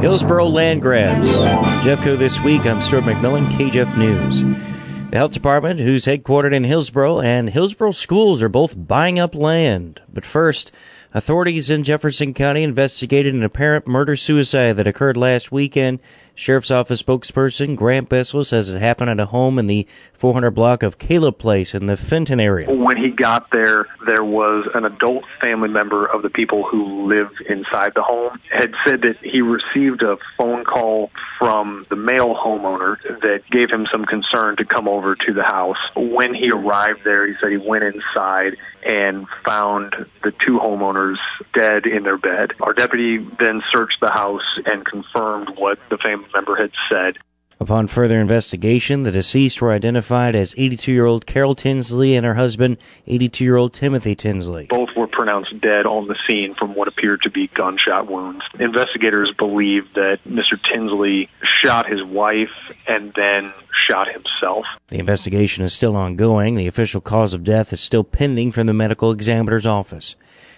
Hillsboro land grabs. Jeffco this week. I'm Stuart McMillan, KJEF News. The health department, who's headquartered in Hillsboro, and Hillsboro schools are both buying up land. But first, authorities in Jefferson County investigated an apparent murder suicide that occurred last weekend Sheriff's Office spokesperson Grant Bessel says it happened at a home in the 400 block of Caleb Place in the Fenton area. When he got there, there was an adult family member of the people who live inside the home had said that he received a phone call from the male homeowner that gave him some concern to come over to the house. When he arrived there, he said he went inside and found the two homeowners dead in their bed. Our deputy then searched the house and confirmed what the family member had said. Upon further investigation, the deceased were identified as 82 year old Carol Tinsley and her husband, 82 year old Timothy Tinsley. Both were pronounced dead on the scene from what appeared to be gunshot wounds. Investigators believe that Mr. Tinsley shot his wife and then shot himself. The investigation is still ongoing. The official cause of death is still pending from the medical examiner's office.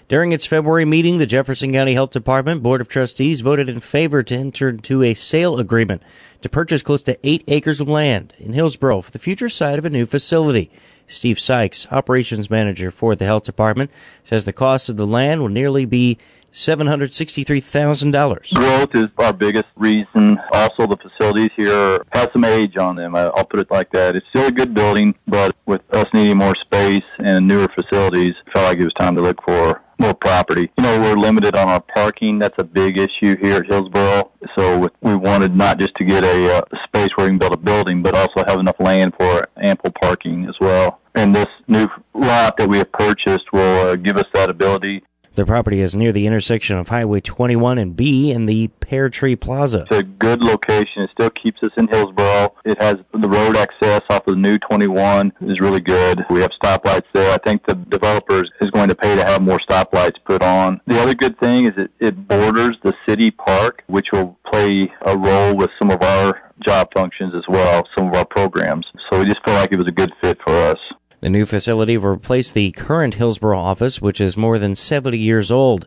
During its February meeting, the Jefferson County Health Department Board of Trustees voted in favor to enter into a sale agreement to purchase close to eight acres of land in Hillsboro for the future site of a new facility. Steve Sykes, operations manager for the health department, says the cost of the land will nearly be $763,000. Growth is our biggest reason. Also, the facilities here have some age on them. I'll put it like that. It's still a good building, but with us needing more space and newer facilities, felt like it was time to look for more property. You know, we're limited on our parking. That's a big issue here at Hillsboro. So we wanted not just to get a uh, space where we can build a building, but also have enough land for ample parking as well. And this new lot that we have purchased will uh, give us that ability the property is near the intersection of Highway 21 and B in the Pear Tree Plaza. It's a good location. It still keeps us in Hillsboro. It has the road access off of the new 21 is really good. We have stoplights there. I think the developer is going to pay to have more stoplights put on. The other good thing is it, it borders the city park, which will play a role with some of our job functions as well, some of our programs. So we just felt like it was a good fit for us. The new facility will replace the current Hillsboro office, which is more than 70 years old.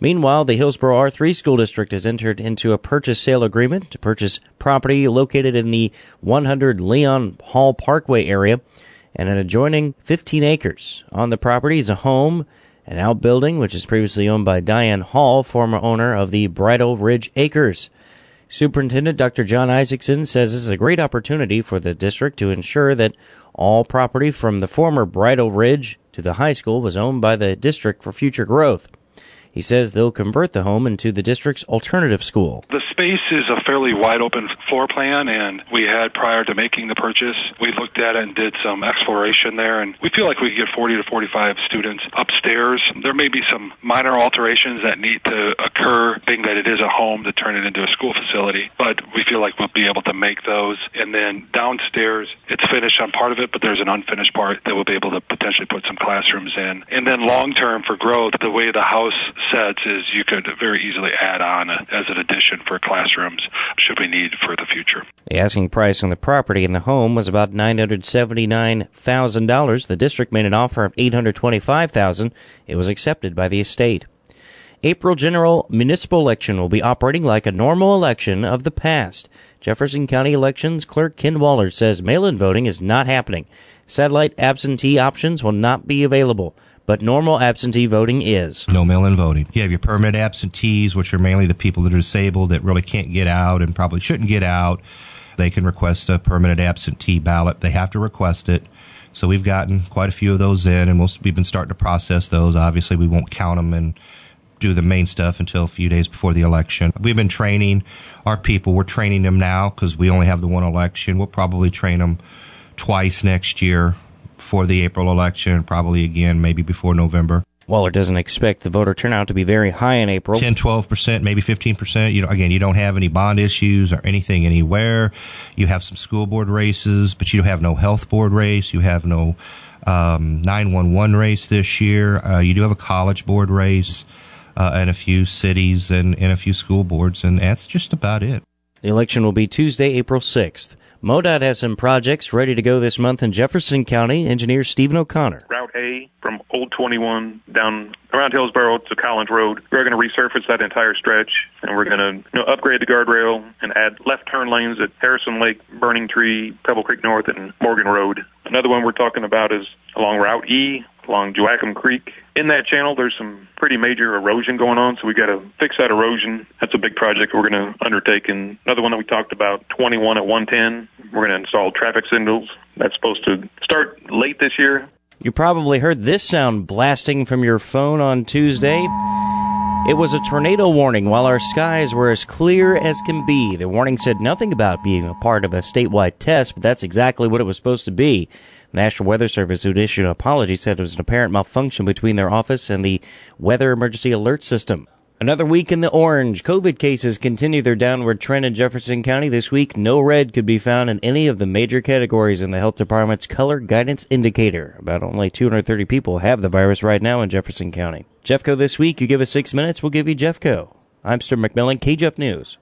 Meanwhile, the Hillsboro R3 School District has entered into a purchase sale agreement to purchase property located in the 100 Leon Hall Parkway area and an adjoining 15 acres. On the property is a home, an outbuilding, which is previously owned by Diane Hall, former owner of the Bridle Ridge Acres. Superintendent Dr. John Isaacson says this is a great opportunity for the district to ensure that all property from the former Bridle Ridge to the high school was owned by the district for future growth. He says they'll convert the home into the district's alternative school. The space is a fairly wide open floor plan, and we had prior to making the purchase, we looked at it and did some exploration there, and we feel like we could get 40 to 45 students upstairs. There may be some minor alterations that need to occur, being that it is a home to turn it into a school facility, but we feel like we'll be able to make those. And then downstairs, it's finished on part of it, but there's an unfinished part that we'll be able to potentially put some classrooms in. And then long term for growth, the way the house sets is you could very easily add on as an addition for classrooms should we need for the future. The asking price on the property in the home was about $979,000. The district made an offer of $825,000. It was accepted by the estate. April general municipal election will be operating like a normal election of the past. Jefferson County Elections Clerk Ken Waller says mail-in voting is not happening. Satellite absentee options will not be available but normal absentee voting is. No mail in voting. You have your permanent absentees, which are mainly the people that are disabled that really can't get out and probably shouldn't get out. They can request a permanent absentee ballot. They have to request it. So we've gotten quite a few of those in, and we'll, we've been starting to process those. Obviously, we won't count them and do the main stuff until a few days before the election. We've been training our people. We're training them now because we only have the one election. We'll probably train them twice next year for the April election, probably again maybe before November. Waller doesn't expect the voter turnout to be very high in April. 10, 12%, maybe 15%. You know, again, you don't have any bond issues or anything anywhere. You have some school board races, but you have no health board race. You have no um, 911 race this year. Uh, you do have a college board race uh, and a few cities and, and a few school boards, and that's just about it. The election will be Tuesday, April 6th. MoDOT has some projects ready to go this month in Jefferson County. Engineer Stephen O'Connor. Route A from Old 21 down around Hillsboro to Collins Road. We're going to resurface that entire stretch, and we're going to you know, upgrade the guardrail and add left turn lanes at Harrison Lake, Burning Tree, Pebble Creek North, and Morgan Road. Another one we're talking about is along Route E, along Joachim Creek. In that channel, there's some pretty major erosion going on, so we got to fix that erosion. That's a big project we're going to undertake. And another one that we talked about, 21 at 110, we're going to install traffic signals. That's supposed to start late this year. You probably heard this sound blasting from your phone on Tuesday. It was a tornado warning while our skies were as clear as can be. The warning said nothing about being a part of a statewide test, but that's exactly what it was supposed to be. National Weather Service, who issued an apology, said it was an apparent malfunction between their office and the Weather Emergency Alert System. Another week in the orange. COVID cases continue their downward trend in Jefferson County this week. No red could be found in any of the major categories in the health department's color guidance indicator. About only 230 people have the virus right now in Jefferson County. Jeffco this week. You give us six minutes, we'll give you Jeffco. I'm Stuart McMillan, KJEF News.